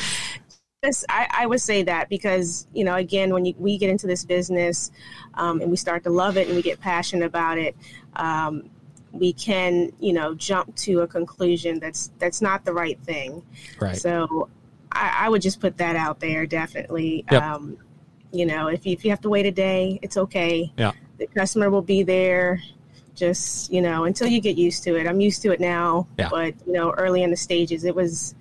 this, I, I would say that because you know again when you, we get into this business um, and we start to love it and we get passionate about it um, we can you know jump to a conclusion that's that's not the right thing Right. so I, I would just put that out there definitely Yep. um, you know if you, if you have to wait a day it's okay Yeah. the customer will be there just you know until you get used to it i'm used to it now Yeah. but you know early in the stages it was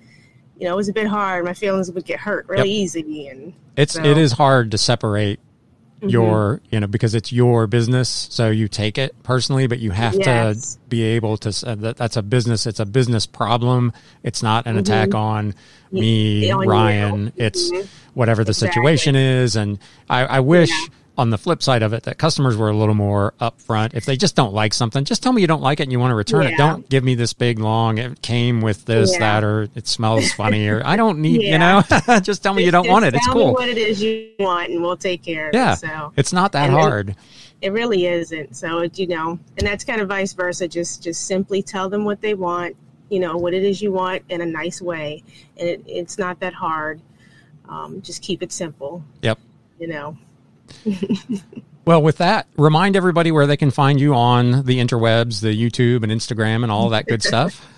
you know it was a bit hard my feelings would get hurt really easy and It's So- it is hard to separate Mhm. your you know because it's your business so you take it personally but you have Yes. to be able to uh, that that's a business it's a business problem it's not an attack on me On you. ryan it's Mhm. whatever the Exactly. situation is and i, I wish Yeah. On the flip side of it that customers were a little more upfront. If they just don't like something just tell me you don't like it and you want to return it. Don't give me this big long it came with this Yeah. that or it smells funny or i don't need you know? Just tell me you don't want it. It's tell me cool. what it is you want and we'll take care of Yeah. it so. It's not that And hard. it really isn't so it, you know and that's kind of vice versa. Just just simply tell them what they want you know what it is you want in a nice way. And it, it's not that hard. Um, just keep it simple. Yep. you know Well, with that, remind everybody where they can find you on the interwebs, the YouTube and Instagram and all that good stuff.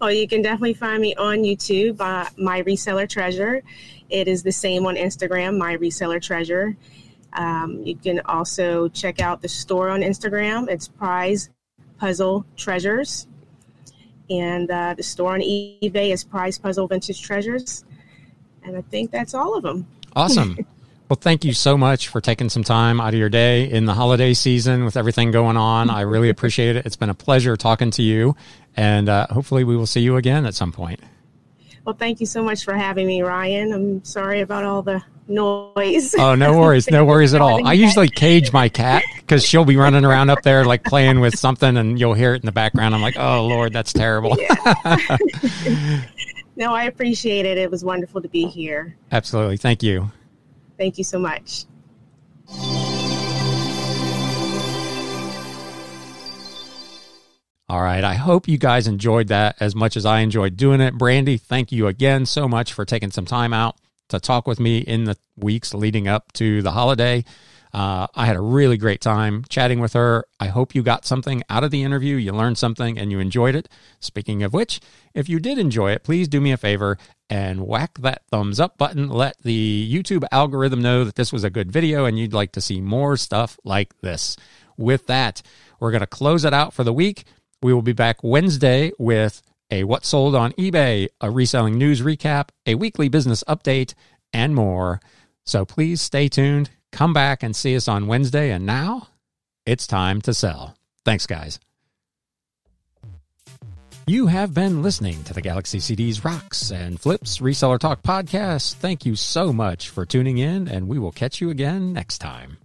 Oh, you can definitely find me on YouTube, uh, My Reseller Treasure. It is the same on Instagram, My Reseller Treasure. Um, you can also check out the store on Instagram. It's Prize Puzzle Treasures. And uh, the store on eBay is Prize Puzzle Vintage Treasures. And I think that's all of them. Awesome. Well, thank you so much for taking some time out of your day in the holiday season with everything going on. I really appreciate it. It's been a pleasure talking to you, and uh, hopefully, we will see you again at some point. Well, thank you so much for having me, Ryan. I'm sorry about all the noise. Oh, no worries. No worries at all. I usually cage my cat because she'll be running around up there like playing with something, and you'll hear it in the background. I'm like, oh, Lord, that's terrible. no, I appreciate it. It was wonderful to be here. Absolutely. Thank you. Thank you so much. All right. I hope you guys enjoyed that as much as I enjoyed doing it. Brandy, thank you again so much for taking some time out to talk with me in the weeks leading up to the holiday. Uh, I had a really great time chatting with her. I hope you got something out of the interview, you learned something, and you enjoyed it. Speaking of which, if you did enjoy it, please do me a favor and whack that thumbs up button. Let the YouTube algorithm know that this was a good video and you'd like to see more stuff like this. With that, we're going to close it out for the week. We will be back Wednesday with a What Sold on eBay, a reselling news recap, a weekly business update, and more. So please stay tuned. Come back and see us on Wednesday. And now it's time to sell. Thanks, guys. You have been listening to the Galaxy CDs Rocks and Flips Reseller Talk podcast. Thank you so much for tuning in, and we will catch you again next time.